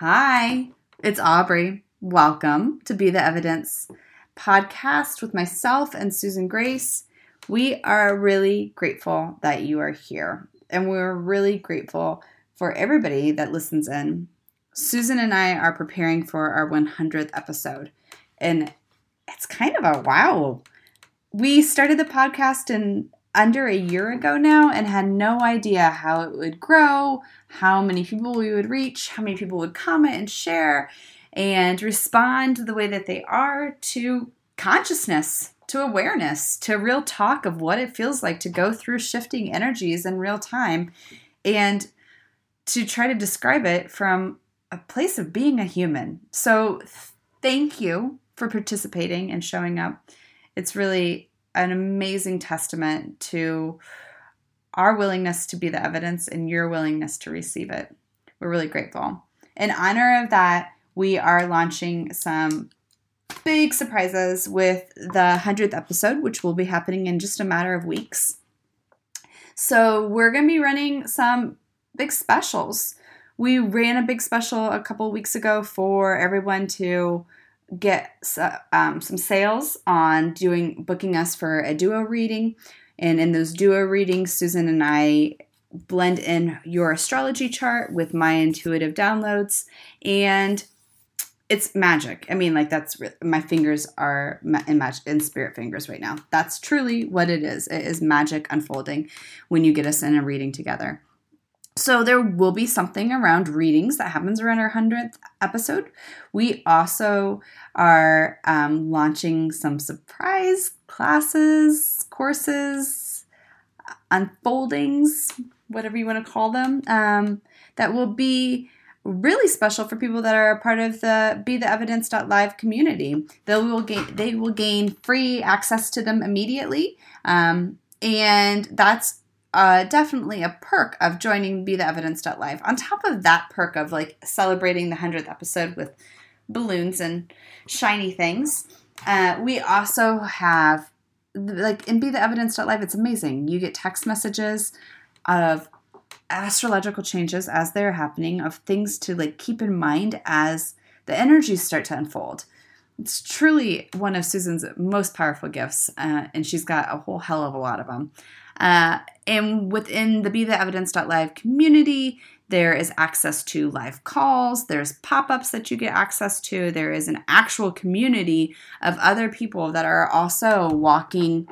Hi, it's Aubrey. Welcome to Be the Evidence podcast with myself and Susan Grace. We are really grateful that you are here, and we're really grateful for everybody that listens in. Susan and I are preparing for our 100th episode, and it's kind of a wow. We started the podcast in under a year ago now and had no idea how it would grow, how many people we would reach, how many people would comment and share and respond the way that they are to consciousness, to awareness, to real talk of what it feels like to go through shifting energies in real time and to try to describe it from a place of being a human. So, thank you for participating and showing up. It's really an amazing testament to our willingness to be the evidence and your willingness to receive it. We're really grateful. In honor of that, we are launching some big surprises with the 100th episode, which will be happening in just a matter of weeks. So, we're going to be running some big specials. We ran a big special a couple weeks ago for everyone to get um, some sales on doing booking us for a duo reading. And in those duo readings, Susan and I blend in your astrology chart with my intuitive downloads. And it's magic. I mean, like that's my fingers are in magic in spirit fingers right now. That's truly what it is. It is magic unfolding when you get us in a reading together. So there will be something around readings that happens around our 100th episode. We also are um, launching some surprise classes, courses, unfoldings, whatever you want to call them, um, that will be really special for people that are a part of the be the evidence.live community they will gain they will gain free access to them immediately um, and that's uh, definitely a perk of joining Be the Evidence Evidence.live. On top of that perk of like celebrating the 100th episode with balloons and shiny things, uh, we also have like in Be the Evidence Evidence.live, it's amazing. You get text messages of astrological changes as they're happening, of things to like keep in mind as the energies start to unfold. It's truly one of Susan's most powerful gifts, uh, and she's got a whole hell of a lot of them. Uh, and within the Be the Evidence.live community, there is access to live calls, there's pop ups that you get access to, there is an actual community of other people that are also walking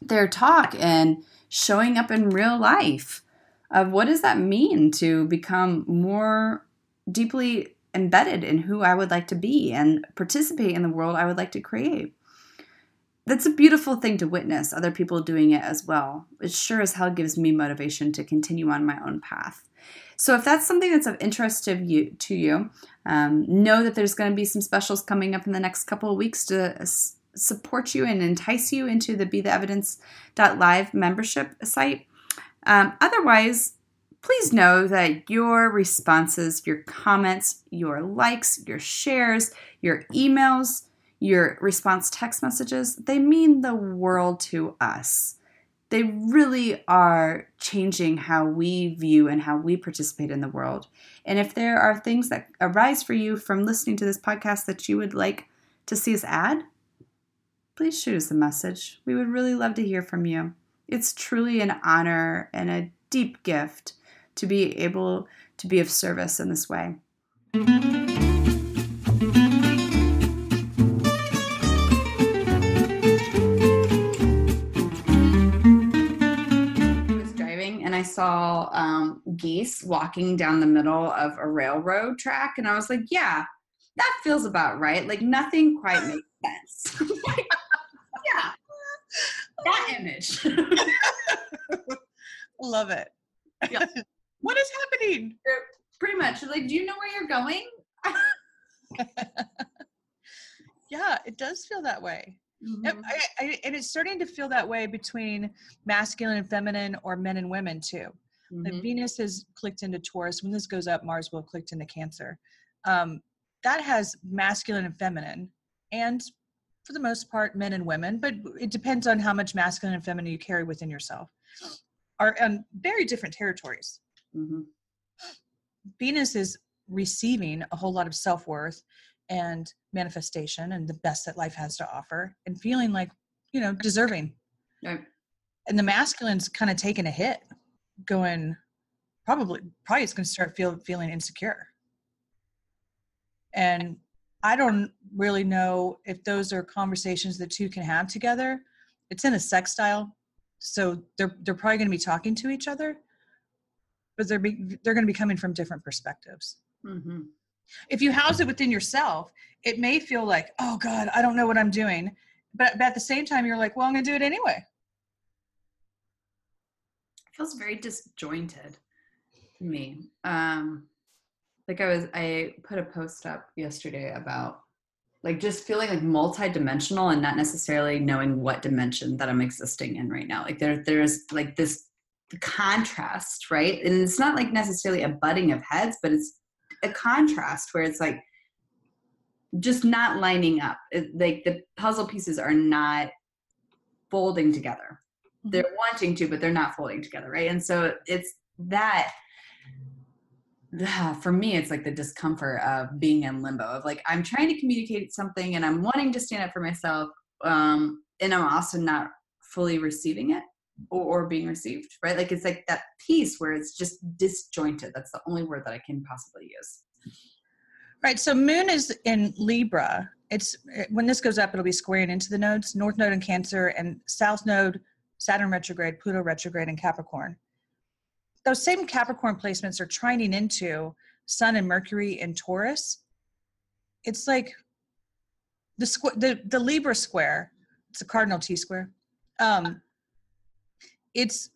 their talk and showing up in real life. Of what does that mean to become more deeply embedded in who I would like to be and participate in the world I would like to create that's a beautiful thing to witness other people doing it as well. It sure as hell gives me motivation to continue on my own path. So if that's something that's of interest to you, to you um, know that there's going to be some specials coming up in the next couple of weeks to support you and entice you into the Be the Evidence.live membership site. Um, otherwise, please know that your responses, your comments, your likes, your shares, your emails, your response text messages, they mean the world to us. They really are changing how we view and how we participate in the world. And if there are things that arise for you from listening to this podcast that you would like to see us add, please shoot us a message. We would really love to hear from you. It's truly an honor and a deep gift to be able to be of service in this way. Saw um, geese walking down the middle of a railroad track, and I was like, yeah, that feels about right. Like nothing quite makes sense. yeah, that image. Love it. Yeah. what is happening? Pretty much. Like, do you know where you're going? yeah, it does feel that way. Mm-hmm. I, I, and it's starting to feel that way between masculine and feminine or men and women too. Mm-hmm. Like Venus has clicked into Taurus. When this goes up, Mars will clicked into Cancer. Um, that has masculine and feminine, and for the most part, men and women. But it depends on how much masculine and feminine you carry within yourself. Are on very different territories. Mm-hmm. Venus is receiving a whole lot of self-worth and manifestation and the best that life has to offer and feeling like you know deserving right. and the masculine's kind of taking a hit going probably probably it's going to start feel, feeling insecure and i don't really know if those are conversations the two can have together it's in a sextile so they're they're probably going to be talking to each other but they're be, they're going to be coming from different perspectives mm-hmm. If you house it within yourself it may feel like oh god i don't know what i'm doing. But, but at the same time you're like well i'm going to do it anyway. It feels very disjointed to me. Um like i was i put a post up yesterday about like just feeling like multi-dimensional and not necessarily knowing what dimension that i'm existing in right now. Like there there's like this contrast right? And it's not like necessarily a butting of heads but it's a contrast where it's like just not lining up. It, like the puzzle pieces are not folding together. Mm-hmm. they're wanting to but they're not folding together right? And so it's that for me it's like the discomfort of being in limbo of like i'm trying to communicate something and i'm wanting to stand up for myself um and i'm also not fully receiving it or, or being received right like it's like that piece where it's just disjointed that's the only word that i can possibly use right so moon is in libra it's when this goes up it'll be squaring into the nodes north node in cancer and south node saturn retrograde pluto retrograde and capricorn those same Capricorn placements are trining into Sun and Mercury in Taurus. It's like the squ- the the Libra square. It's a cardinal T square. Um, it's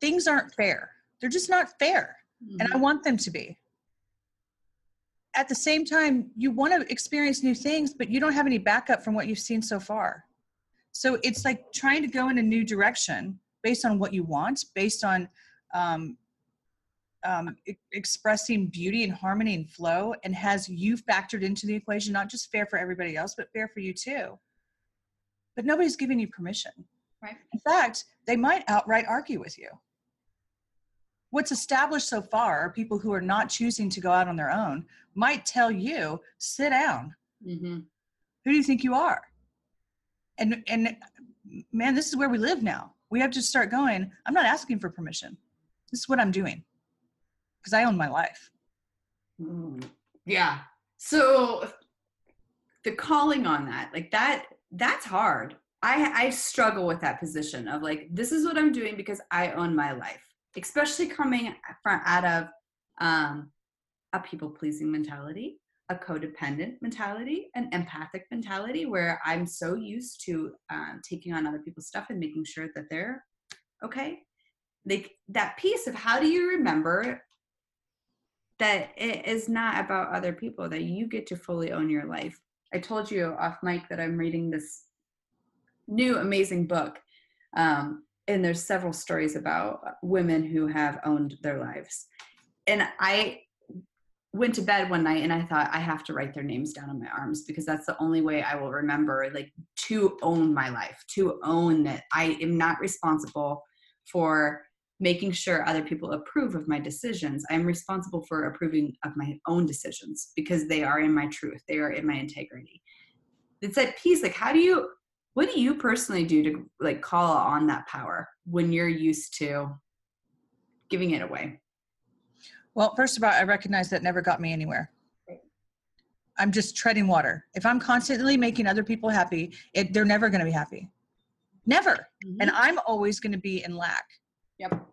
things aren't fair. They're just not fair, mm-hmm. and I mm-hmm. want them to be. At the same time, you want to experience new things, but you don't have any backup from what you've seen so far. So it's like trying to go in a new direction based on what you want, based on um, um, e- expressing beauty and harmony and flow and has you factored into the equation, not just fair for everybody else, but fair for you too. But nobody's giving you permission. Right. In fact, they might outright argue with you. What's established so far are people who are not choosing to go out on their own might tell you, sit down. Mm-hmm. Who do you think you are? And and man, this is where we live now. We have to start going, I'm not asking for permission. This is what I'm doing because I own my life. Mm, yeah. So the calling on that, like that, that's hard. I I struggle with that position of like this is what I'm doing because I own my life, especially coming from out of um, a people pleasing mentality, a codependent mentality, an empathic mentality, where I'm so used to um, taking on other people's stuff and making sure that they're okay. Like that piece of how do you remember that it is not about other people that you get to fully own your life. I told you off mic that i'm reading this new amazing book um, and there's several stories about women who have owned their lives and i went to bed one night and i thought i have to write their names down on my arms because that's the only way i will remember like to own my life to own that i am not responsible for making sure other people approve of my decisions. I'm responsible for approving of my own decisions because they are in my truth, they are in my integrity. It's that piece like how do you what do you personally do to like call on that power when you're used to giving it away? Well, first of all, I recognize that never got me anywhere. I'm just treading water. If I'm constantly making other people happy, it, they're never going to be happy. Never. Mm-hmm. And I'm always going to be in lack. Yep.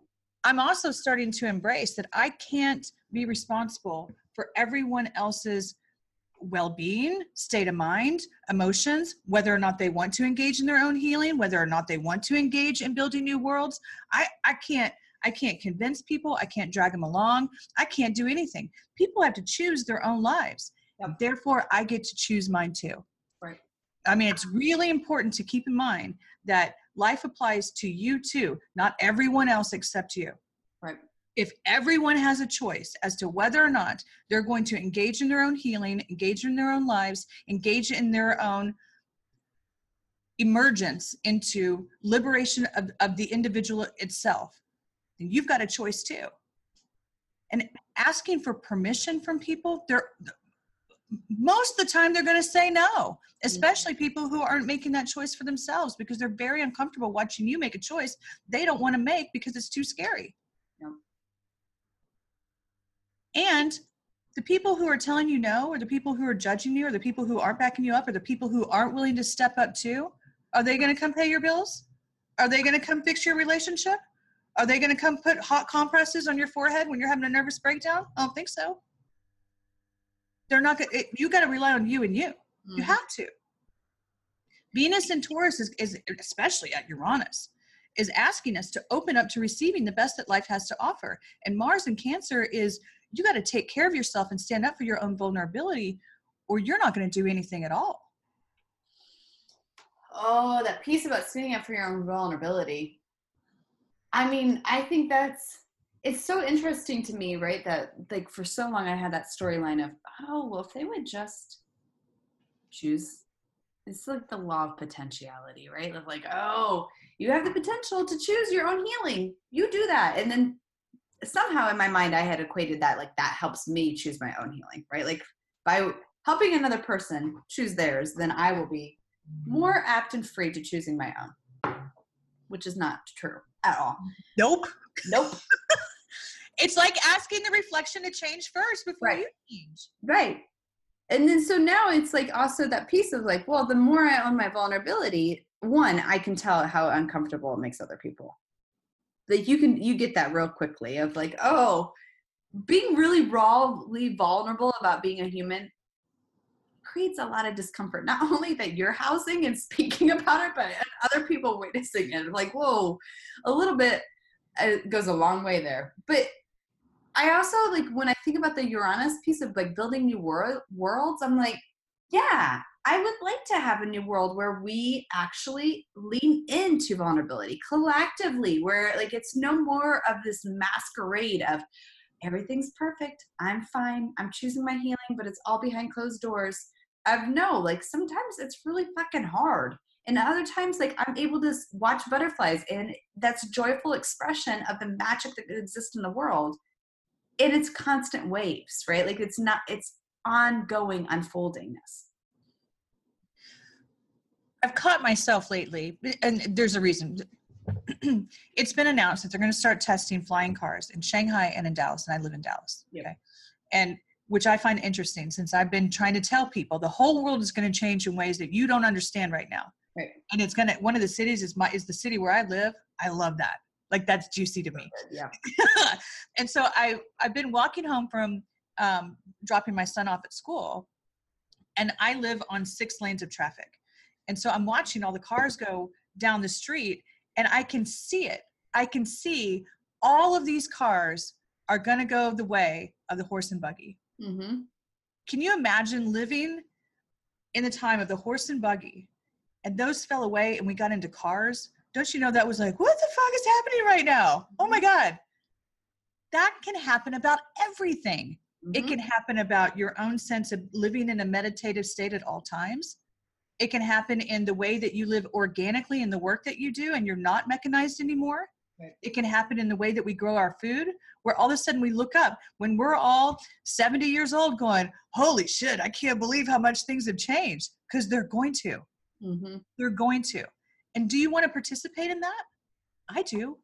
I'm also starting to embrace that I can't be responsible for everyone else's well-being, state of mind, emotions, whether or not they want to engage in their own healing, whether or not they want to engage in building new worlds. I I can't I can't convince people, I can't drag them along. I can't do anything. People have to choose their own lives. Yep. Therefore, I get to choose mine too. Right. I mean, it's really important to keep in mind that life applies to you too, not everyone else except you. If everyone has a choice as to whether or not they're going to engage in their own healing, engage in their own lives, engage in their own emergence into liberation of, of the individual itself, then you've got a choice too. And asking for permission from people, they're most of the time they're going to say no especially mm-hmm. people who aren't making that choice for themselves because they're very uncomfortable watching you make a choice they don't want to make because it's too scary. And the people who are telling you no or the people who are judging you or the people who aren't backing you up or the people who aren't willing to step up too are they going to come pay your bills? Are they going to come fix your relationship? Are they going to come put hot compresses on your forehead when you're having a nervous breakdown? I don't think so. They're not going to you got to rely on you and you. Mm-hmm. you have to. Venus and taurus is, is especially at uranus is asking us to open up to receiving the best that life has to offer. And mars and cancer is you got to take care of yourself and stand up for your own vulnerability or you're not going to do anything at all oh that piece about standing up for your own vulnerability i mean i think that's it's so interesting to me, right? That like for so long I had that storyline of, oh, well, if they would just choose it's like the law of potentiality, right? Of like, oh, you have the potential to choose your own healing. You do that. And then somehow in my mind I had equated that like that helps me choose my own healing, right? Like by helping another person choose theirs, then I will be more apt and free to choosing my own. Which is not true at all. Nope. Nope. it's like asking the reflection to change first before right. you change. Right. And then so now it's like also that piece of like, well, the more I own my vulnerability, one, I can tell how uncomfortable it makes other people. Like you can you get that real quickly of like, oh, being really rawly vulnerable about being a human creates a lot of discomfort. Not only that you're housing and speaking about it, but other people witnessing it. Like, whoa, a little bit it uh, goes a long way there. But I also like when I think about the Uranus piece of like building new wor- worlds, I'm like, yeah, I would like to have a new world where we actually lean into vulnerability collectively, where like it's no more of this masquerade of everything's perfect, I'm fine, I'm choosing my healing, but it's all behind closed doors. I've no, like sometimes it's really fucking hard. And other times, like I'm able to watch butterflies, and that's joyful expression of the magic that exists in the world and it's constant waves right like it's not it's ongoing unfoldingness i've caught myself lately and there's a reason. It's been announced that they're going to start testing flying cars in shanghai and in dallas and i live in dallas yep. okay? And which i find interesting since i've been trying to tell people the whole world is going to change in ways that you don't understand right now. Right. and it's going to one of the cities is my is the city where i live i love that. Like that's juicy to me. Yeah. And so i i've been walking home from um, dropping my son off at school and i live on six lanes of traffic and so i'm watching all the cars go down the street and i can see it i can see all of these cars are going to go the way of the horse and buggy mm-hmm. can you imagine living in the time of the horse and buggy and those fell away and we got into cars don't you know that was like, what the fuck is happening right now? Oh my God. That can happen about everything. Mm-hmm. It can happen about your own sense of living in a meditative state at all times. It can happen in the way that you live organically in the work that you do and you're not mechanized anymore. Right. It can happen in the way that we grow our food, where all of a sudden we look up when we're all 70 years old going, Holy shit, I can't believe how much things have changed. Because they're going to. Mm-hmm. They're going to. And do you want to participate in that? I do.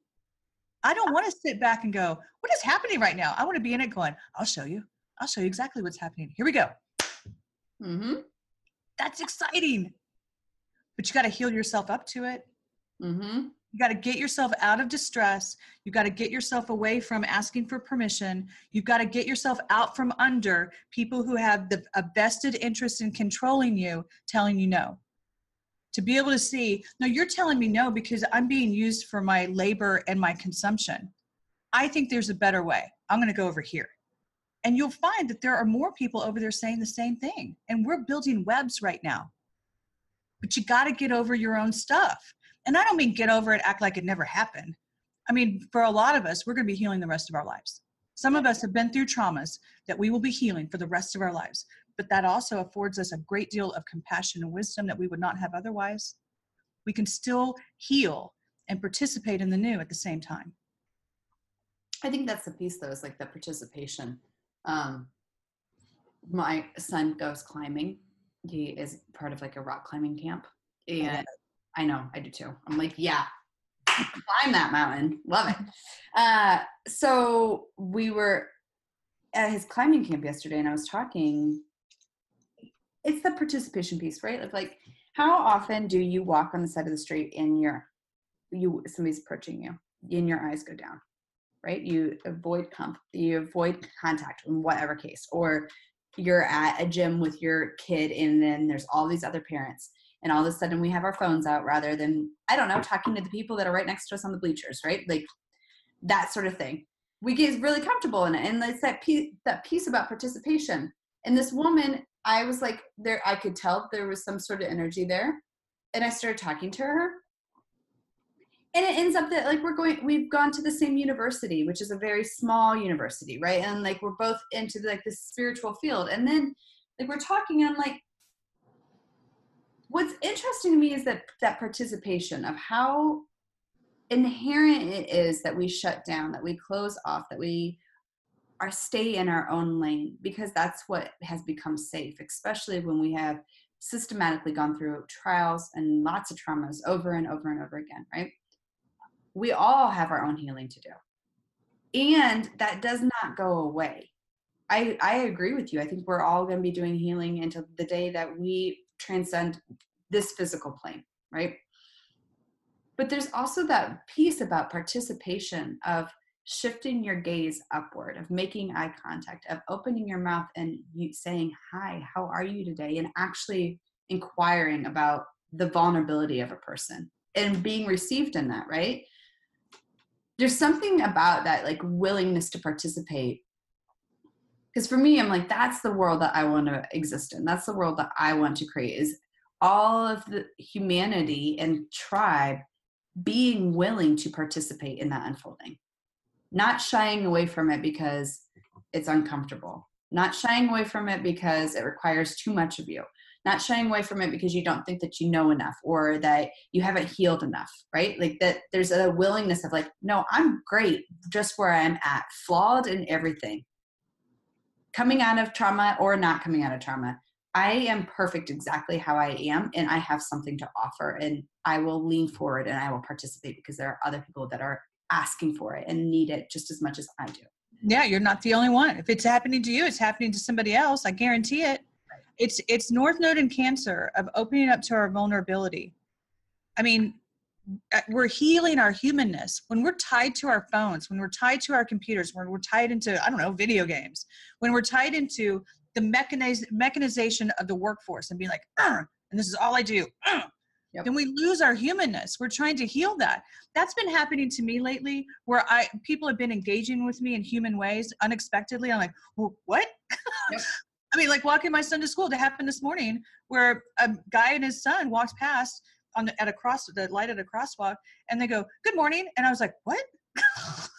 I don't want to sit back and go, what is happening right now? I want to be in it going, I'll show you. I'll show you exactly what's happening. Here we go. Mm-hmm. That's exciting. But you got to heal yourself up to it. Mm-hmm. You got to get yourself out of distress. You got to get yourself away from asking for permission. You've got to get yourself out from under people who have the, a vested interest in controlling you, telling you no to be able to see no you're telling me no because i'm being used for my labor and my consumption i think there's a better way i'm going to go over here and you'll find that there are more people over there saying the same thing and we're building webs right now but you got to get over your own stuff and i don't mean get over it act like it never happened i mean for a lot of us we're going to be healing the rest of our lives some of us have been through traumas that we will be healing for the rest of our lives but that also affords us a great deal of compassion and wisdom that we would not have otherwise. We can still heal and participate in the new at the same time. I think that's the piece though, is like the participation. Um, my son goes climbing. He is part of like a rock climbing camp. And I know, I do too. I'm like, yeah, climb that mountain. Love it. Uh, so we were at his climbing camp yesterday and I was talking. It's the participation piece, right? Of like, how often do you walk on the side of the street and your you somebody's approaching you and your eyes go down, right? You avoid comp, you avoid contact in whatever case, or you're at a gym with your kid and then there's all these other parents and all of a sudden we have our phones out rather than i don't know talking to the people that are right next to us on the bleachers right? Like that sort of thing. We get really comfortable in it and it's that piece that piece about participation. And this woman i was like there i could tell there was some sort of energy there and i started talking to her and it ends up that like we're going we've gone to the same university which is a very small university right? And like we're both into like the spiritual field. And then like we're talking and I'm like what's interesting to me is that that participation of how inherent it is that we shut down that we close off that we are stay in our own lane because that's what has become safe especially when we have systematically gone through trials and lots of traumas over and over and over again right we all have our own healing to do. And that does not go away. I i agree with you. I think we're all going to be doing healing until the day that we transcend this physical plane right? But there's also that piece about participation of shifting your gaze upward of making eye contact of opening your mouth and you saying hi how are you today? and actually inquiring about the vulnerability of a person and being received in that right there's something about that like willingness to participate. Because for me i'm like that's the world that i want to exist in. That's the world that i want to create is all of the humanity and tribe being willing to participate in that unfolding. Not shying away from it because it's uncomfortable. Not shying away from it because it requires too much of you not shying away from it because you don't think that you know enough or that you haven't healed enough, right? Like that there's a willingness of like, no, I'm great just where I'm at, flawed in everything. Coming out of trauma or not coming out of trauma. I am perfect exactly how I am, and I have something to offer, and I will lean forward and I will participate because there are other people that are asking for it and need it just as much as I do. Yeah, you're not the only one. If it's happening to you, it's happening to somebody else. I guarantee it it's it's north node in cancer of opening up to our vulnerability. I mean uh, we're healing our humanness. When we're tied to our phones when we're tied to our computers when we're tied into i don't know video games when we're tied into the mechaniz- mechanization of the workforce and being like and this is all i do yep. then we lose our humanness. We're trying to heal that. That's been happening to me lately where i people have been engaging with me in human ways unexpectedly. I'm like well, what? Yep. I mean, like walking my son to school. That happened this morning, where a guy and his son walked past on the, at a cross the light at a crosswalk, and they go, "Good morning," and I was like, "What?"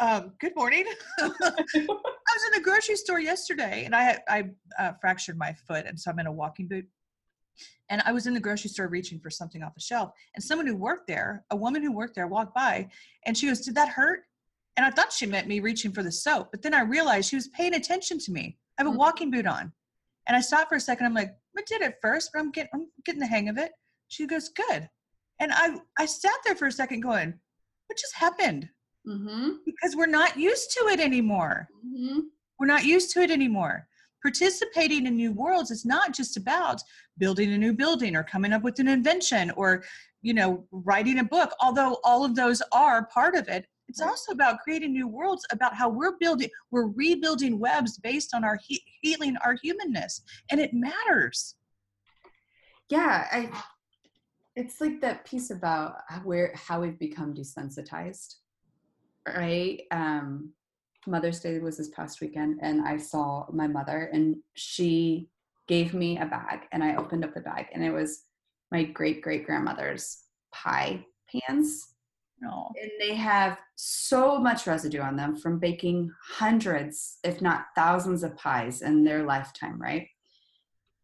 um, good morning. I was in the grocery store yesterday, and I I uh, fractured my foot, and so I'm in a walking boot. And I was in the grocery store reaching for something off the shelf, and someone who worked there, a woman who worked there, walked by, and she goes, "Did that hurt?" And I thought she meant me reaching for the soap, but then I realized she was paying attention to me. I have a mm-hmm. walking boot on. And I stopped for a second. I'm like, I did it first, but I'm getting I'm getting the hang of it. She goes, good. And I I sat there for a second going, what just happened? Mm-hmm. Because we're not used to it anymore. Mm-hmm. We're not used to it anymore. Participating in new worlds is not just about building a new building or coming up with an invention or, you know, writing a book, although all of those are part of it. It's also about creating new worlds, about how we're building, we're rebuilding webs based on our he- healing our humanness, and it matters. Yeah, I. It's like that piece about where how we've become desensitized, right? Um, Mother's Day was this past weekend, and I saw my mother, and she gave me a bag, and I opened up the bag, and it was my great great grandmother's pie pans no. And they have so much residue on them from baking hundreds, if not thousands, of pies in their lifetime, right?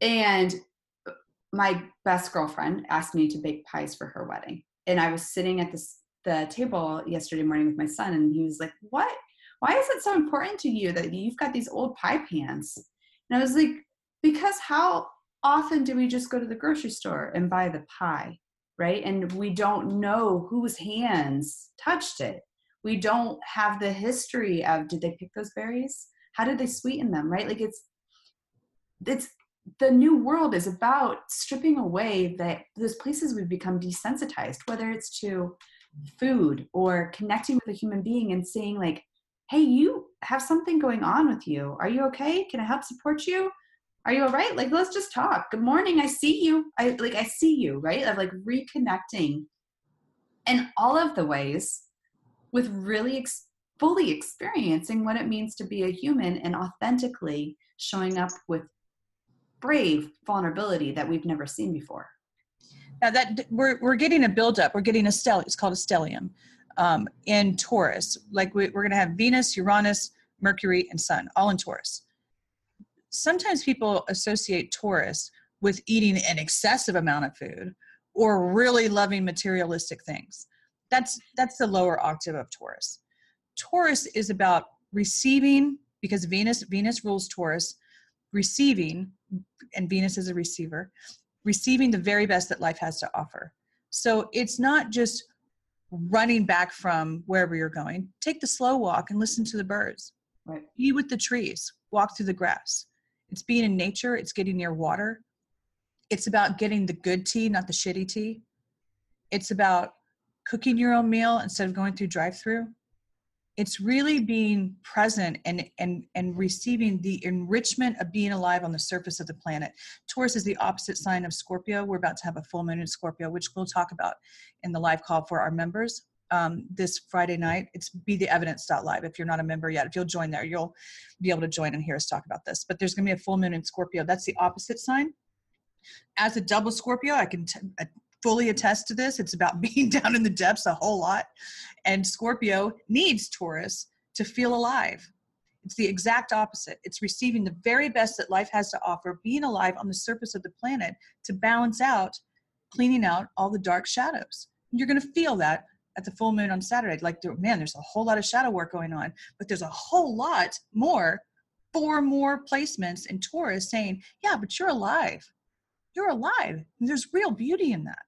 And my best girlfriend asked me to bake pies for her wedding. And I was sitting at this the table yesterday morning with my son, and he was like, "What? Why is it so important to you that you've got these old pie pans?" And I was like, "Because how often do we just go to the grocery store and buy the pie, right? And we don't know whose hands touched it. We don't have the history of did they pick those berries? How did they sweeten them, right? Like it's it's the new world is about stripping away that those places we've become desensitized, whether it's to food or connecting with a human being and saying like, hey, you have something going on with you. Are you okay? Can I help support you? Are you all right? Like, let's just talk. Good morning. I see you. I like, I see you, right? Of like reconnecting in all of the ways with really ex- fully experiencing what it means to be a human and authentically showing up with brave vulnerability that we've never seen before. Now that we're we're getting a buildup, we're getting a stellium. It's called a stellium um, in Taurus. Like we, we're going to have Venus, Uranus, Mercury, and Sun all in Taurus. Sometimes people associate Taurus with eating an excessive amount of food or really loving materialistic things. That's that's the lower octave of Taurus. Taurus is about receiving because Venus Venus rules Taurus, receiving and Venus is a receiver, receiving the very best that life has to offer. So it's not just running back from wherever you're going. Take the slow walk and listen to the birds. Right. Be with the trees, walk through the grass. It's being in nature, it's getting near water. It's about getting the good tea, not the shitty tea. It's about cooking your own meal instead of going through drive through it's really being present and and and receiving the enrichment of being alive on the surface of the planet taurus is the opposite sign of scorpio we're about to have a full moon in scorpio which we'll talk about in the live call for our members um, this friday night it's be the evidence.live if you're not a member yet if you'll join there you'll be able to join and hear us talk about this but there's going to be a full moon in scorpio that's the opposite sign as a double scorpio i can t- fully attest to this. It's about being down in the depths a whole lot. And Scorpio needs Taurus to feel alive. It's the exact opposite. It's receiving the very best that life has to offer, being alive on the surface of the planet to balance out, cleaning out all the dark shadows. You're going to feel that at the full moon on Saturday. Like, man, there's a whole lot of shadow work going on, but there's a whole lot more, four more placements in Taurus saying, yeah, but you're alive. You're alive. And there's real beauty in that